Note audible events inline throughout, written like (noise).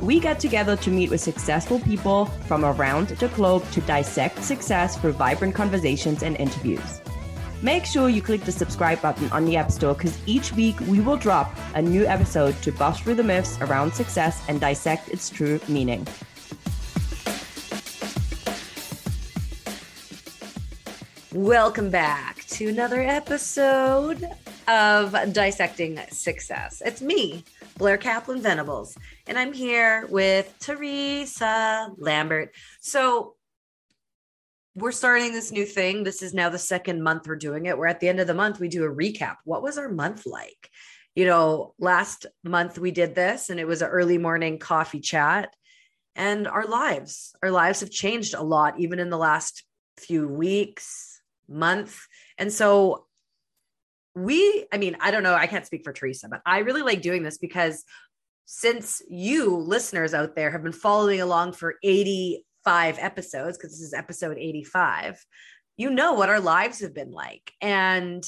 We get together to meet with successful people from around the globe to dissect success through vibrant conversations and interviews. Make sure you click the subscribe button on the App Store because each week we will drop a new episode to bust through the myths around success and dissect its true meaning. Welcome back to another episode of Dissecting Success. It's me, Blair Kaplan Venables, and I'm here with Teresa Lambert. So, we're starting this new thing. This is now the second month we're doing it. We're at the end of the month, we do a recap. What was our month like? You know, last month we did this and it was an early morning coffee chat. And our lives, our lives have changed a lot, even in the last few weeks, month. And so we, I mean, I don't know, I can't speak for Teresa, but I really like doing this because since you listeners out there have been following along for 85 episodes, because this is episode 85, you know what our lives have been like. And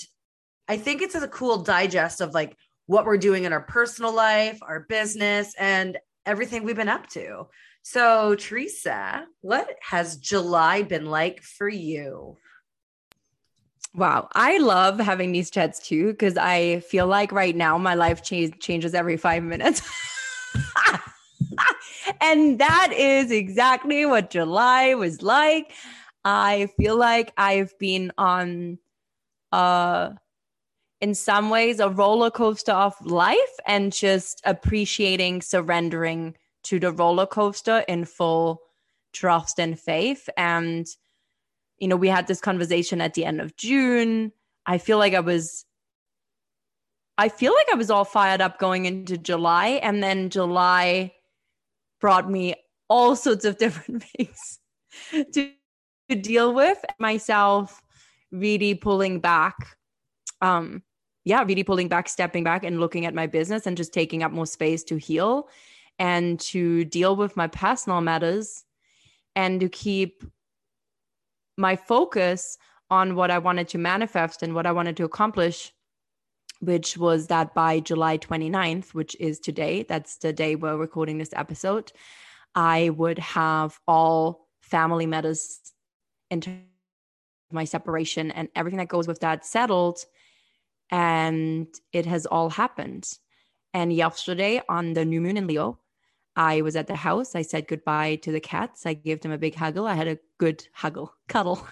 I think it's a cool digest of like what we're doing in our personal life, our business, and everything we've been up to. So, Teresa, what has July been like for you? Wow. I love having these chats too, because I feel like right now my life change, changes every five minutes. (laughs) and that is exactly what July was like. I feel like I've been on, uh, in some ways, a roller coaster of life and just appreciating, surrendering to the roller coaster in full trust and faith. And you know, we had this conversation at the end of June. I feel like I was I feel like I was all fired up going into July and then July brought me all sorts of (laughs) different things to, to deal with myself really pulling back um yeah really pulling back stepping back and looking at my business and just taking up more space to heal and to deal with my personal matters and to keep my focus on what I wanted to manifest and what I wanted to accomplish, which was that by July 29th, which is today, that's the day we're recording this episode, I would have all family matters into my separation and everything that goes with that settled. And it has all happened. And yesterday on the new moon in Leo, I was at the house. I said goodbye to the cats. I gave them a big huggle. I had a good huggle, cuddle.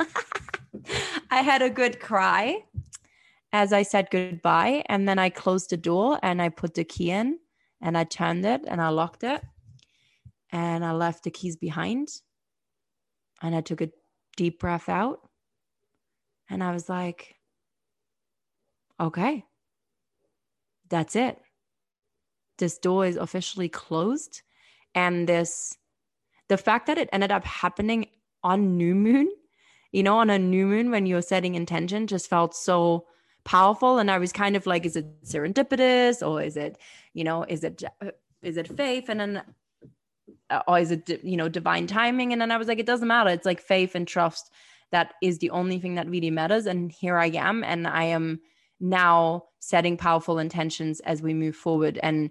(laughs) I had a good cry as I said goodbye. And then I closed the door and I put the key in and I turned it and I locked it and I left the keys behind. And I took a deep breath out and I was like, okay, that's it. This door is officially closed and this the fact that it ended up happening on new moon you know on a new moon when you're setting intention just felt so powerful. And i was kind of like is it serendipitous or is it you know is it is it faith? And then uh, or is it you know divine timing? And then i was like it doesn't matter. It's like faith and trust that is the only thing that really matters. And here i am. And i am now setting powerful intentions as we move forward. And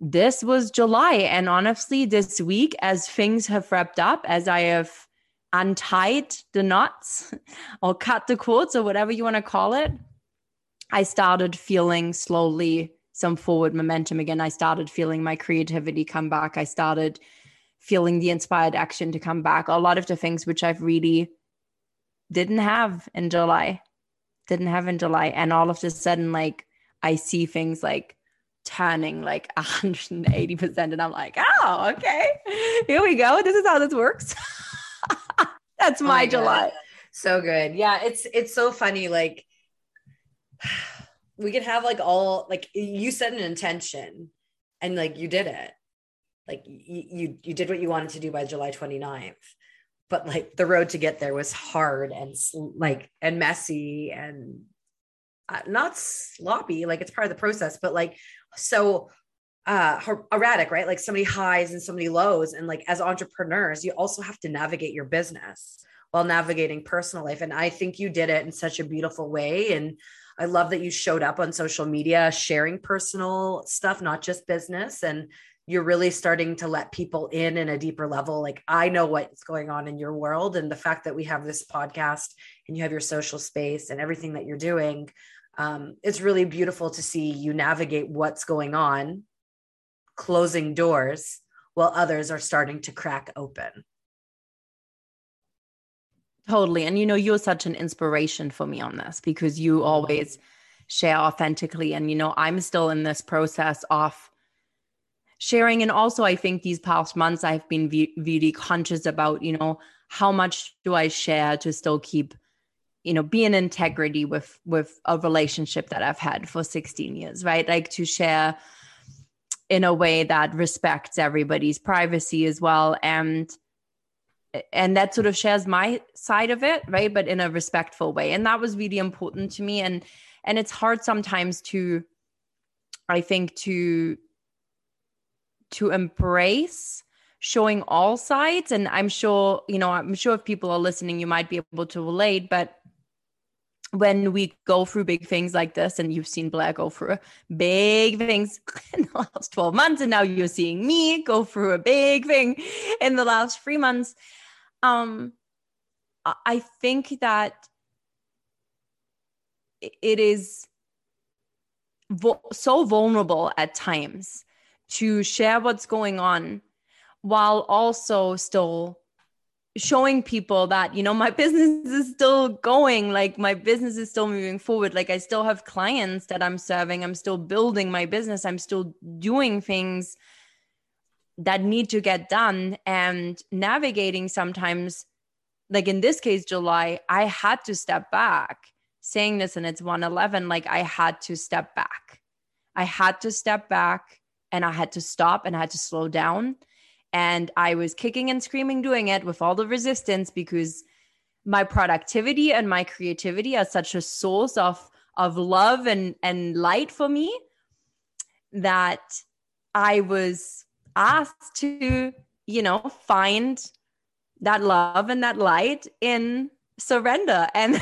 this was July. And honestly, this week, as things have wrapped up, as I have untied the knots (laughs) or cut the cords or whatever you want to call it, I started feeling slowly some forward momentum again. I started feeling my creativity come back. I started feeling the inspired action to come back. A lot of the things which I've really didn't have in July. Didn't have in July. And all of a sudden, like I see things like turning like 180% and I'm like, oh, okay. Here we go. This is how this works. (laughs) That's my, oh my July. God. So good. Yeah, it's it's so funny like we could have like all like you set an intention and like you did it like you, you you did what you wanted to do by july 29th but like the road to get there was hard and like and messy and uh, not sloppy like it's part of the process but like so uh erratic right like so many highs and so many lows and like as entrepreneurs you also have to navigate your business while navigating personal life and i think you did it in such a beautiful way and I love that you showed up on social media sharing personal stuff, not just business. And you're really starting to let people in in a deeper level. Like I know what's going on in your world. And the fact that we have this podcast and you have your social space and everything that you're doing, um, it's really beautiful to see you navigate what's going on, closing doors while others are starting to crack open. Totally. And you know, you're such an inspiration for me on this because you always share authentically. And, you know, I'm still in this process of sharing. And also, I think these past months, I've been really conscious about, you know, how much do I share to still keep, you know, be in integrity with with a relationship that I've had for 16 years, right? Like to share in a way that respects everybody's privacy as well. And and that sort of shares my side of it right? But in a respectful way. And that was really important to me. And and it's hard sometimes to i think to to embrace showing all sides. And i'm sure you know i'm sure if people are listening you might be able to relate. But when we go through big things like this and you've seen blair go through big things (laughs) in the last 12 months and now you're seeing me go through a big thing in the last three months. Um i think that it is vo- so vulnerable at times to share what's going on while also still showing people that you know my (laughs) business is still going like my business is still moving forward. Like i still have clients that i'm serving. I'm still building my business. I'm still doing things that need to get done. And navigating sometimes like in this case july i had to step back. Saying this and it's 111 like i had to step back. I had to step back and i had to stop and i had to slow down and i was kicking and screaming doing it with all the resistance because my productivity and my creativity are such a source of of love and and light for me that i was asked to, you know, find that love and that light in surrender. And (laughs)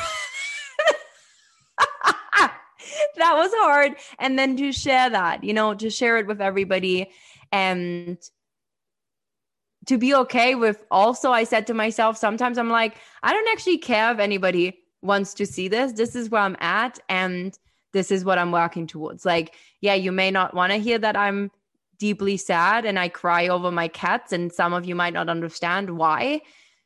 that was hard. And then to share that, you know, to share it with everybody and to be okay with also, I said to myself, sometimes I'm like, I don't actually care if anybody wants to see this. This is where I'm at. And this is what I'm working towards. Like, yeah, you may not want to hear that I'm deeply sad and I cry over my cats. And some of you might not understand why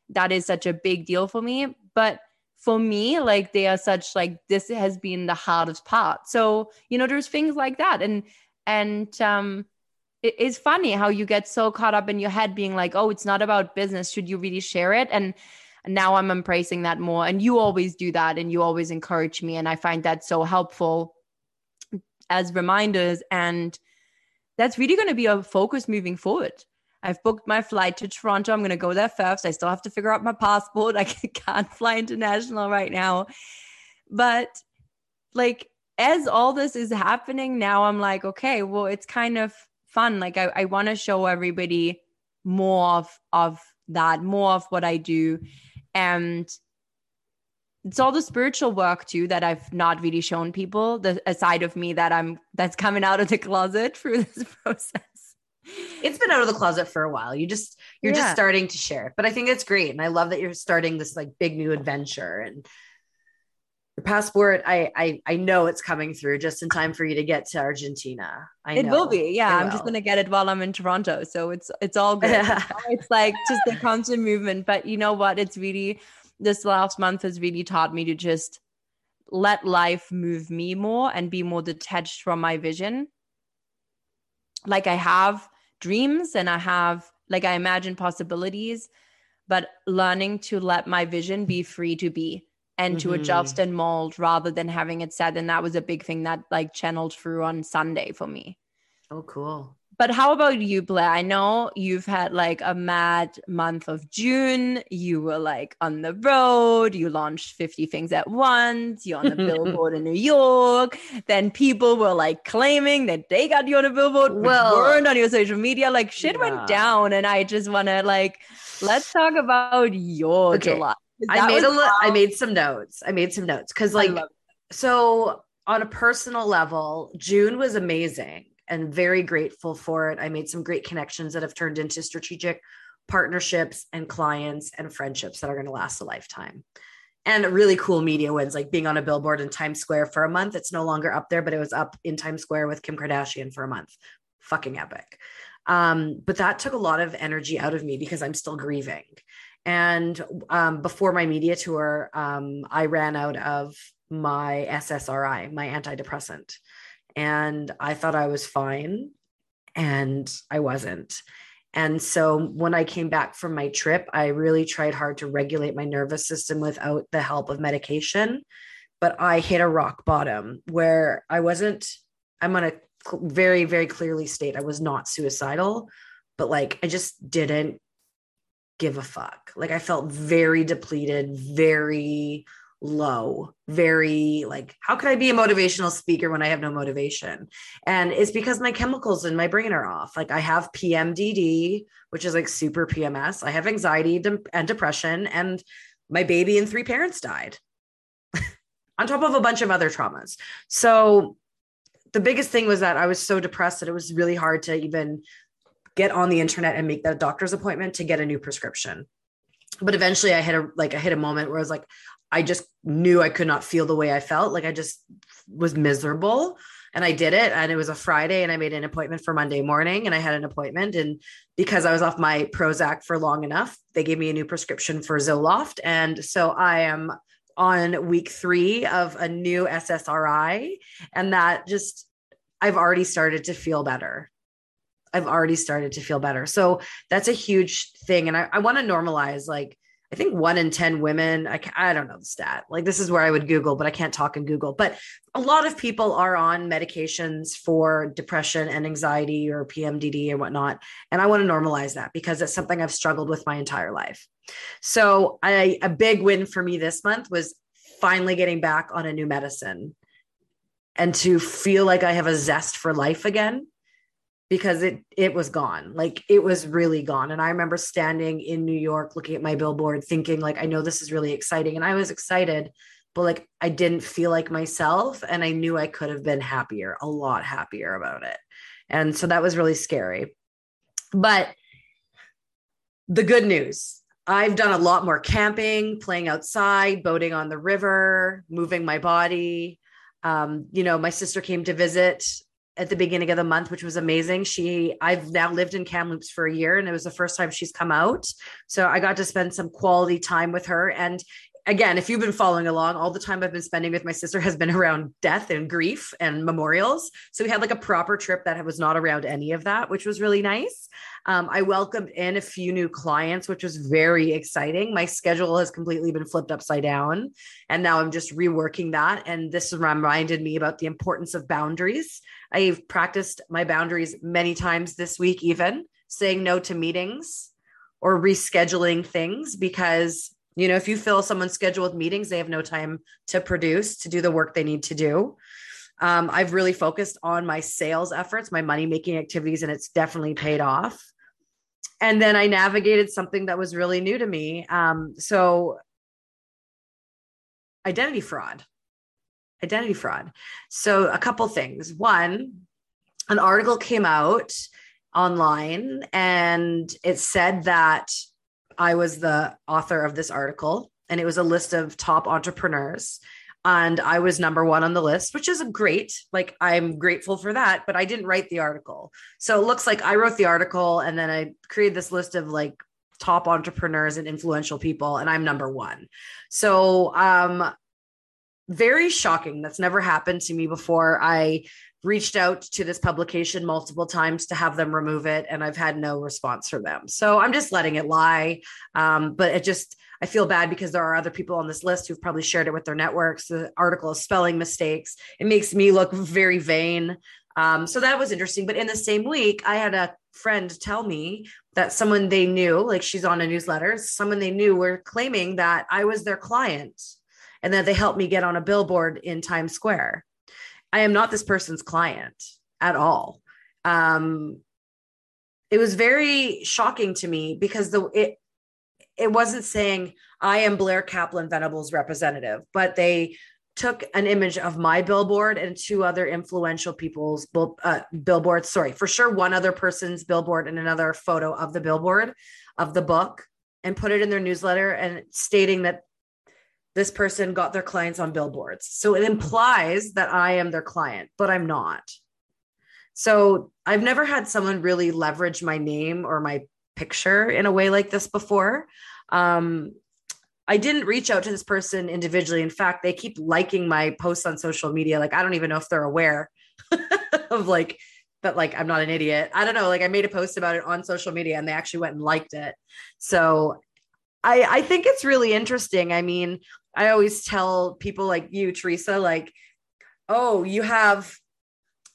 that is such a big deal for me. But for me, like they are such like this has been the hardest part. So, you know, there's things like that. And and um it is funny how you get so caught up in your head being like, oh, it's not about business. Should you really share it? And now I'm embracing that more. And you always do that and you always encourage me. And I find that so helpful as reminders and that's really going to be a focus moving forward. I've booked my flight to Toronto. I'm going to go there first. I still have to figure out my passport. (laughs) I can't fly international right now. But like, as all this is happening now, I'm like, okay, well, it's kind of fun. Like, I, I want to show everybody more of, of that, more of what I do. And it's all the spiritual work too that I've not really shown people the a side of me that I'm that's coming out of the closet through (laughs) this process. It's been out of the closet for a while. You just you're yeah. just starting to share it. But I think it's great. And I love that you're starting this like big new adventure and your passport, I, I I know it's coming through just in time for you to get to Argentina. I it will be, yeah. I'm just gonna get it while I'm in Toronto, so it's it's all good. (laughs) it's like just the constant movement. But you know what? It's really this last month has really taught me to just let life move me more and be more detached from my vision. Like I have dreams and I have, like, I imagine possibilities, but learning to let my vision be free to be and mm-hmm. to adjust and mold rather than having it set. And that was a big thing that like channeled through on Sunday for me. Oh, cool. But how about you, Blair? I know you've had like a mad month of June. You were like on the road. You launched 50 things at once. You're on the (laughs) billboard in New York. Then people were like claiming that they got you on a billboard, well, weren't on your social media. Like shit yeah. went down. And I just want to like, let's talk about your okay. July. I made a li- I made some notes. I made some notes because like so on a personal level, June was amazing and very grateful for it. I made some great connections that have turned into strategic partnerships and clients and friendships that are going to last a lifetime. And really cool media wins, like being on a billboard in Times Square for a month. It's no longer up there, but it was up in Times Square with Kim Kardashian for a month. Fucking epic. Um, but that took a lot of energy out of me because I'm still grieving. And um, before my media tour, um, I ran out of my SSRI, my antidepressant. And I thought I was fine, and I wasn't. And so when I came back from my trip, I really tried hard to regulate my nervous system without the help of medication. But I hit a rock bottom where I wasn't, I'm going to very, very clearly state I was not suicidal, but like I just didn't give a fuck. Like I felt very depleted, very low, very like, how could I be a motivational speaker when I have no motivation? And it's because my chemicals in my brain are off. Like I have PMDD, which is like super PMS. I have anxiety and depression, and my baby and three parents died (laughs) on top of a bunch of other traumas. So the biggest thing was that I was so depressed that it was really hard to even get on the internet and make that doctor's appointment to get a new prescription. But eventually I hit a like I hit a moment where I was like, I just knew I could not feel the way I felt. Like I just was miserable. And I did it. And it was a Friday and I made an appointment for Monday morning and I had an appointment. And because I was off my Prozac for long enough, they gave me a new prescription for Zoloft. And so I am on week three of a new SSRI. And that just, I've already started to feel better. I've already started to feel better. So that's a huge thing. And I, I want to normalize like, I think one in 10 women, I, I don't know the stat. Like, this is where I would Google, but I can't talk in Google. But a lot of people are on medications for depression and anxiety or PMDD and whatnot. And I want to normalize that because it's something I've struggled with my entire life. So, I, a big win for me this month was finally getting back on a new medicine and to feel like I have a zest for life again because it it was gone. Like it was really gone. And i remember standing in new york looking at my billboard thinking like i know this is really exciting. And i was excited but like i didn't feel like myself and i knew i could have been happier a lot happier about it. And so that was really scary. But the good news I've done a lot more camping, playing outside, boating on the river, moving my body. Um, you know, my sister came to visit at the beginning of the month, which was amazing. She, I've now lived in Kamloops for a year and it was the first time she's come out. So I got to spend some quality time with her. And again, if you've been following along, all the time I've been spending with my sister has been around death and grief and memorials. So we had like a proper trip that was not around any of that, which was really nice. Um, I welcomed in a few new clients, which was very exciting. My schedule has completely been flipped upside down. And now I'm just reworking that. And this reminded me about the importance of boundaries. I've practiced my boundaries many times this week, even saying no to meetings or rescheduling things because you know if you fill someone's schedule with meetings they have no time to produce to do the work they need to do. Um, i've really focused on my sales efforts my money making activities and it's definitely paid off. And then i navigated something that was really new to me. Um, so identity fraud identity fraud. So, a couple things. One, an article came out online and it said that I was the author of this article, and it was a list of top entrepreneurs. And I was number one on the list, which is great. Like, I'm grateful for that, but I didn't write the article. So it looks like I wrote the article and then I created this list of like top entrepreneurs and influential people, and I'm number one. So, um, very shocking. That's never happened to me before. I reached out to this publication multiple times to have them remove it, and I've had no response from them. So I'm just letting it lie. Um, but it just, I feel bad because there are other people on this list who've probably shared it with their networks. The article is spelling mistakes. It makes me look very vain. Um, so that was interesting. But in the same week, I had a friend tell me that someone they knew, like she's on a newsletter, someone they knew were claiming that I was their client and that they helped me get on a billboard in Times Square. I am not this person's client at all. Um, it was very shocking to me because the it it wasn't saying I am Blair Kaplan Venables representative, but they took an image of my billboard and two other influential people's uh, billboards. Sorry, for sure, one other person's billboard and another photo of the billboard of the book and put it in their newsletter and stating that this person got their clients on billboards. So it implies that I am their client, but I'm not. So I've never had someone really leverage my name or my picture in a way like this before. Um, I didn't reach out to this person individually. In fact, they keep liking my posts on social media. Like, I don't even know if they're aware (laughs) of like that, like, I'm not an idiot. I don't know. Like, I made a post about it on social media and they actually went and liked it. So I, I think it's really interesting. I mean, I always tell people like you, Teresa, like, oh, you have,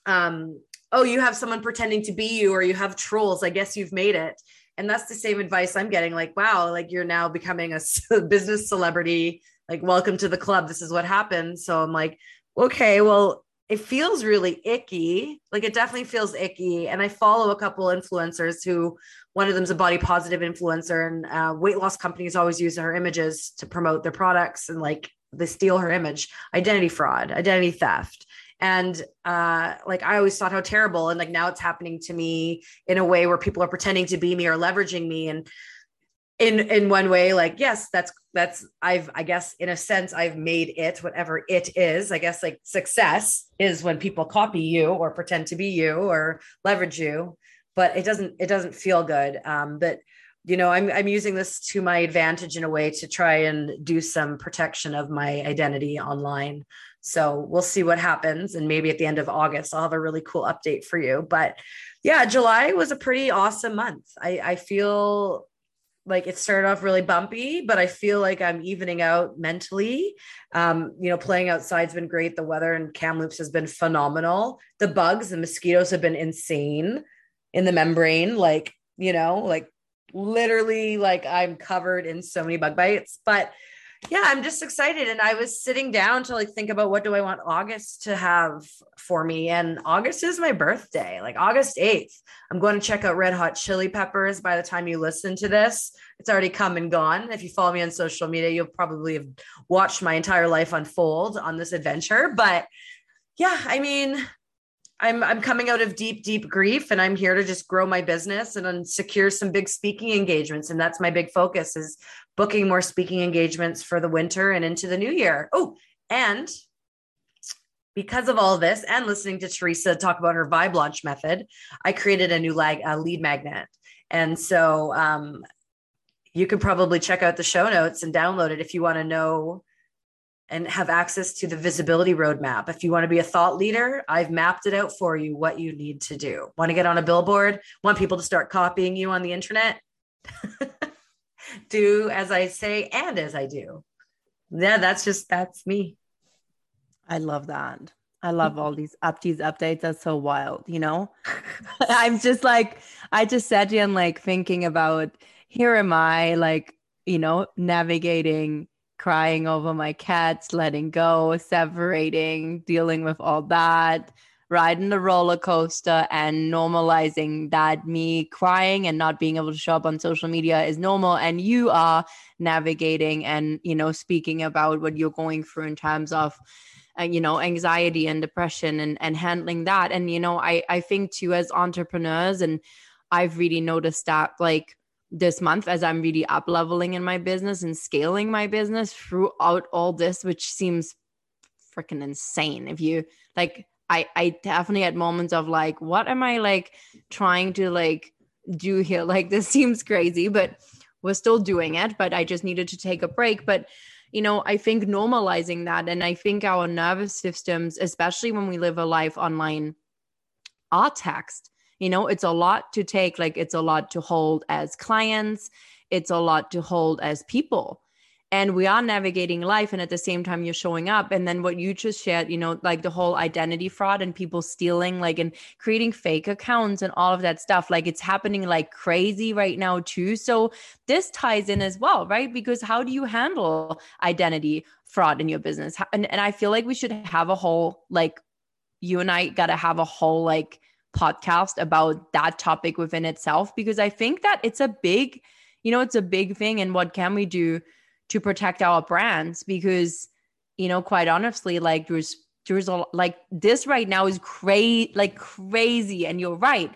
um, oh, you have someone pretending to be you, or you have trolls. I guess you've made it. And that's the same advice I'm getting. Like, wow, like you're now becoming a (laughs) business celebrity. Like, welcome to the club. This is what happens. So I'm like, okay, well, it feels really icky. Like, it definitely feels icky. And I follow a couple influencers who one of them's a body positive influencer, and uh, weight loss companies always use her images to promote their products and like they steal her image. Identity fraud, identity theft and uh like i always thought how terrible and like now it's happening to me in a way where people are pretending to be me or leveraging me and in in one way like yes that's that's i've i guess in a sense i've made it whatever it is i guess like success is when people copy you or pretend to be you or leverage you but it doesn't it doesn't feel good um but you know i'm i'm using this to my advantage in a way to try and do some protection of my identity online so we'll see what happens. And maybe at the end of August, I'll have a really cool update for you. But yeah, July was a pretty awesome month. I, I feel like it started off really bumpy, but I feel like I'm evening out mentally. Um, you know, playing outside's been great. The weather in Kamloops has been phenomenal. The bugs, the mosquitoes have been insane in the membrane. Like, you know, like literally, like I'm covered in so many bug bites. But yeah i'm just excited. And i was sitting down to like think about what do i want august to have for me? And august is my birthday like august 8th i'm going to check out red hot chili peppers by the time you listen to this. It's already come and gone. If you follow me on social media you'll probably have watched my entire life unfold on this adventure. But yeah i mean I'm I'm coming out of deep deep grief and I'm here to just grow my business and secure some big speaking engagements and that's my big focus is booking more speaking engagements for the winter and into the new year. Oh, and because of all this and listening to Teresa talk about her vibe launch method, I created a new lag, a lead magnet. And so um, you can probably check out the show notes and download it if you want to know and have access to the visibility roadmap. If you want to be a thought leader, I've mapped it out for you what you need to do. Want to get on a billboard? Want people to start copying you on the internet? (laughs) do as I say and as I do. Yeah, that's just that's me. I love that. I love all these up these updates. That's so wild, you know? (laughs) (laughs) I'm just like, I just sat here and like thinking about here am I, like, you know, navigating, crying over my cats, letting go, separating, dealing with all that, riding the roller coaster and normalizing that me crying and not being able to show up on social media is normal. And you are navigating and you know speaking about what you're going through in terms of uh, you know anxiety and depression and and handling that. And you know i i think too as entrepreneurs and i've really noticed that like this month as i'm really up leveling in my business and scaling my business throughout all this which seems freaking insane if you like I I definitely had moments of like, what am I like trying to like do here? (laughs) Like this seems crazy, but we're still doing it, but I just needed to take a break. But you know, I think normalizing that, and I think our nervous systems, especially when we live a life online, are taxed. You know, it's a lot to take, like it's a lot to hold as clients, it's a lot to hold as people. And we are navigating life and at the same time you're showing up. And then what you just shared you know like the whole identity fraud and people stealing like and creating fake accounts and all of that stuff like it's happening like crazy right now too. So this ties in as well right? Because how do you handle identity fraud in your business? And, and i feel like we should have a whole like you and i got to have a whole like podcast about that topic within itself because i think that it's a big you know it's a big thing and what can we do to protect our brands? Because you know quite honestly like there's there's a like this right now is crazy like crazy and you're right.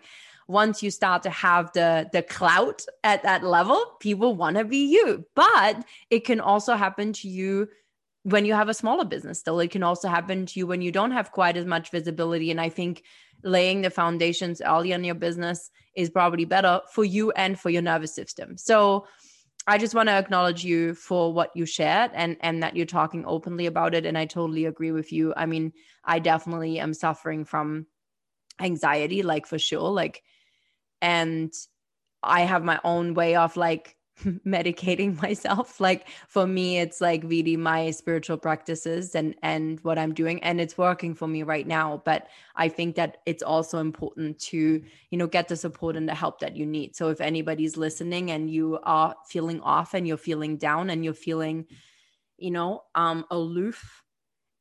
Once you start to have the the clout at that level people want to be you. But it can also happen to you when you have a smaller business still it can also happen to you when you don't have quite as much visibility. And i think laying the foundations early in your business is probably better for you and for your nervous system. So I just want to acknowledge you for what you shared and and that you're talking openly about it. And I totally agree with you. I mean, I definitely am suffering from anxiety like for sure like and I have my own way of like (laughs) medicating myself. Like for me it's like really my spiritual practices and and what i'm doing and it's working for me right now but i think that it's also important to you know get the support and the help that you need. So if anybody's listening and you are feeling off and you're feeling down and you're feeling you know um aloof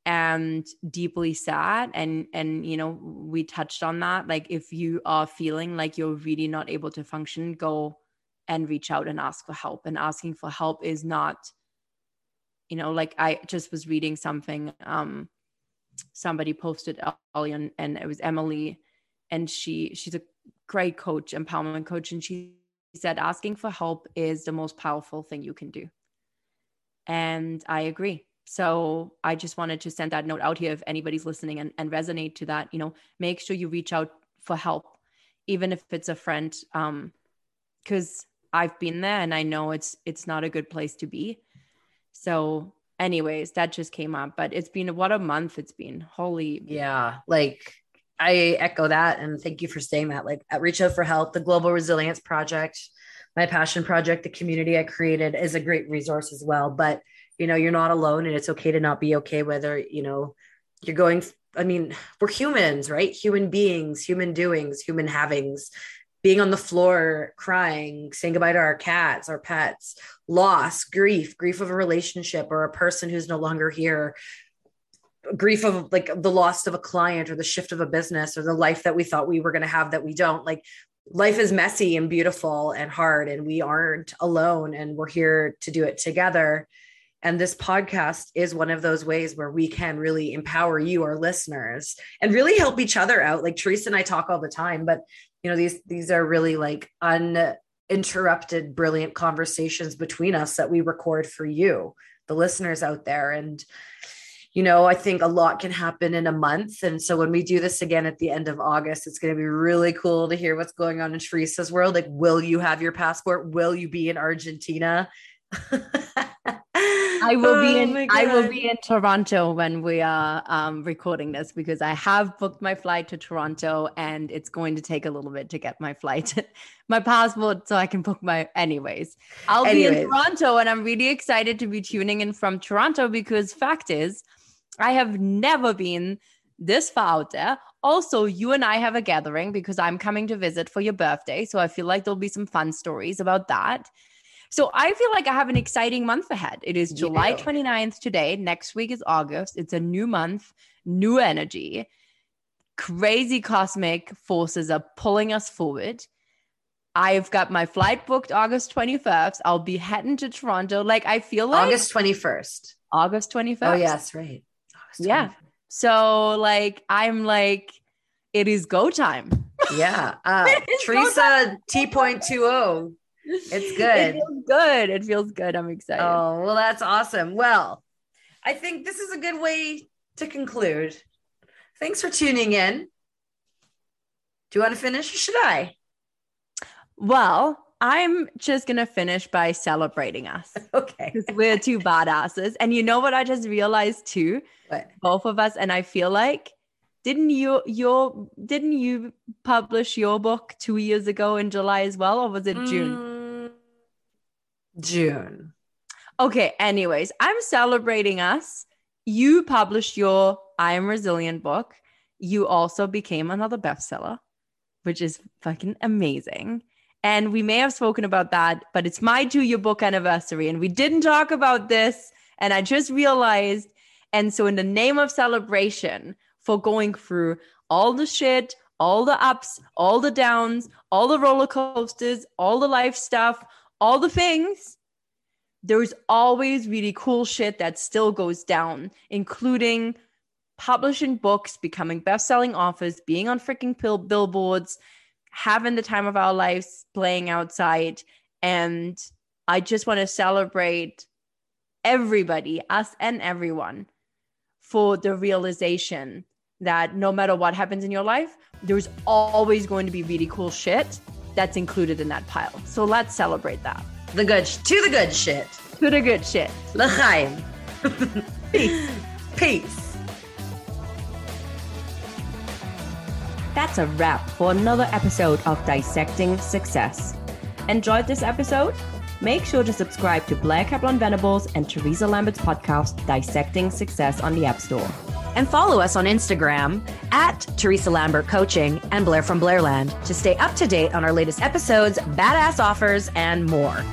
and deeply sad and and you know we touched on that like if you are feeling like you're really not able to function go and reach out and ask for help. And asking for help is not, you know, like I just was reading something. Um, somebody posted earlier, and it was Emily, and she she's a great coach, empowerment coach, and she said asking for help is the most powerful thing you can do. And I agree. So I just wanted to send that note out here if anybody's listening and, and resonate to that, you know, make sure you reach out for help, even if it's a friend. Um, because I've been there and I know it's it's not a good place to be. So anyways, that just came up, but it's been what a month it's been. Holy Yeah, like I echo that and thank you for saying that. Like at Reach Out for Help, the Global Resilience Project, my passion project, the community I created is a great resource as well, but you know, you're not alone and it's okay to not be okay whether, you know, you're going I mean, we're humans, right? Human beings, human doings, human havings being on the floor crying saying goodbye to our cats our pets loss grief grief of a relationship or a person who's no longer here grief of like the loss of a client or the shift of a business or the life that we thought we were going to have that we don't like life is messy and beautiful and hard and we aren't alone and we're here to do it together and this podcast is one of those ways where we can really empower you, our listeners, and really help each other out. Like Teresa and I talk all the time, but you know, these these are really like uninterrupted, brilliant conversations between us that we record for you, the listeners out there. And you know, I think a lot can happen in a month. And so when we do this again at the end of August, it's going to be really cool to hear what's going on in Teresa's world. Like, will you have your passport? Will you be in Argentina? (laughs) I will be oh in I will be in Toronto when we are um, recording this because I have booked my flight to Toronto and it's going to take a little bit to get my flight, (laughs) my passport, so I can book my. Anyways, I'll anyways. be in Toronto and I'm really excited to be tuning in from Toronto because fact is, I have never been this far out there. Also, you and I have a gathering because I'm coming to visit for your birthday, so I feel like there'll be some fun stories about that. So I feel like I have an exciting month ahead. It is July 29th today. Next week is August. It's a new month, new energy. Crazy cosmic forces are pulling us forward. I've got my flight booked August 21st. I'll be heading to Toronto. Like I feel like August 21st. August 21st. Oh, yes, right. Yeah. So like I'm like, it is go time. Yeah. Uh (laughs) Teresa T.20 it's (laughs) good. It feels good. It feels good. I'm excited. Oh, well, that's awesome. Well, I think this is a good way to conclude. Thanks for tuning in. Do you want to finish or should I? Well, I'm just gonna finish by celebrating us (laughs) Okay. because we're two (laughs) badasses. And you know what I just realized too? What? Both of us, and I feel like didn't you your didn't you publish your book two years ago in July as well, or was it June? Mm, June. Okay, anyways, I'm celebrating us. You published your I Am Resilient book. You also became another bestseller, which is fucking amazing. And we may have spoken about that, but it's my two year book anniversary, and we didn't talk about this. And I just realized. And so, in the name of celebration for going through all the shit, all the ups, all the downs, all the roller coasters, all the life stuff, all the things, there's always really cool shit that still goes down, including publishing books, becoming best-selling authors, being on freaking billboards, having the time of our lives playing outside. And I just want to celebrate everybody, us and everyone, for the realization that no matter what happens in your life, there's always going to be really cool shit that's included in that pile. So let's celebrate that. The good sh- to the good shit. To the good shit. L'chaim. (laughs) Peace. Peace. That's a wrap for another episode of Dissecting Success. Enjoyed this episode? Make sure to subscribe to Blair Kaplan Venables and Teresa Lambert's podcast, Dissecting Success, on the App Store. And follow us on Instagram at Teresa Lambert Coaching and Blair from Blairland to stay up to date on our latest episodes, badass offers, and more.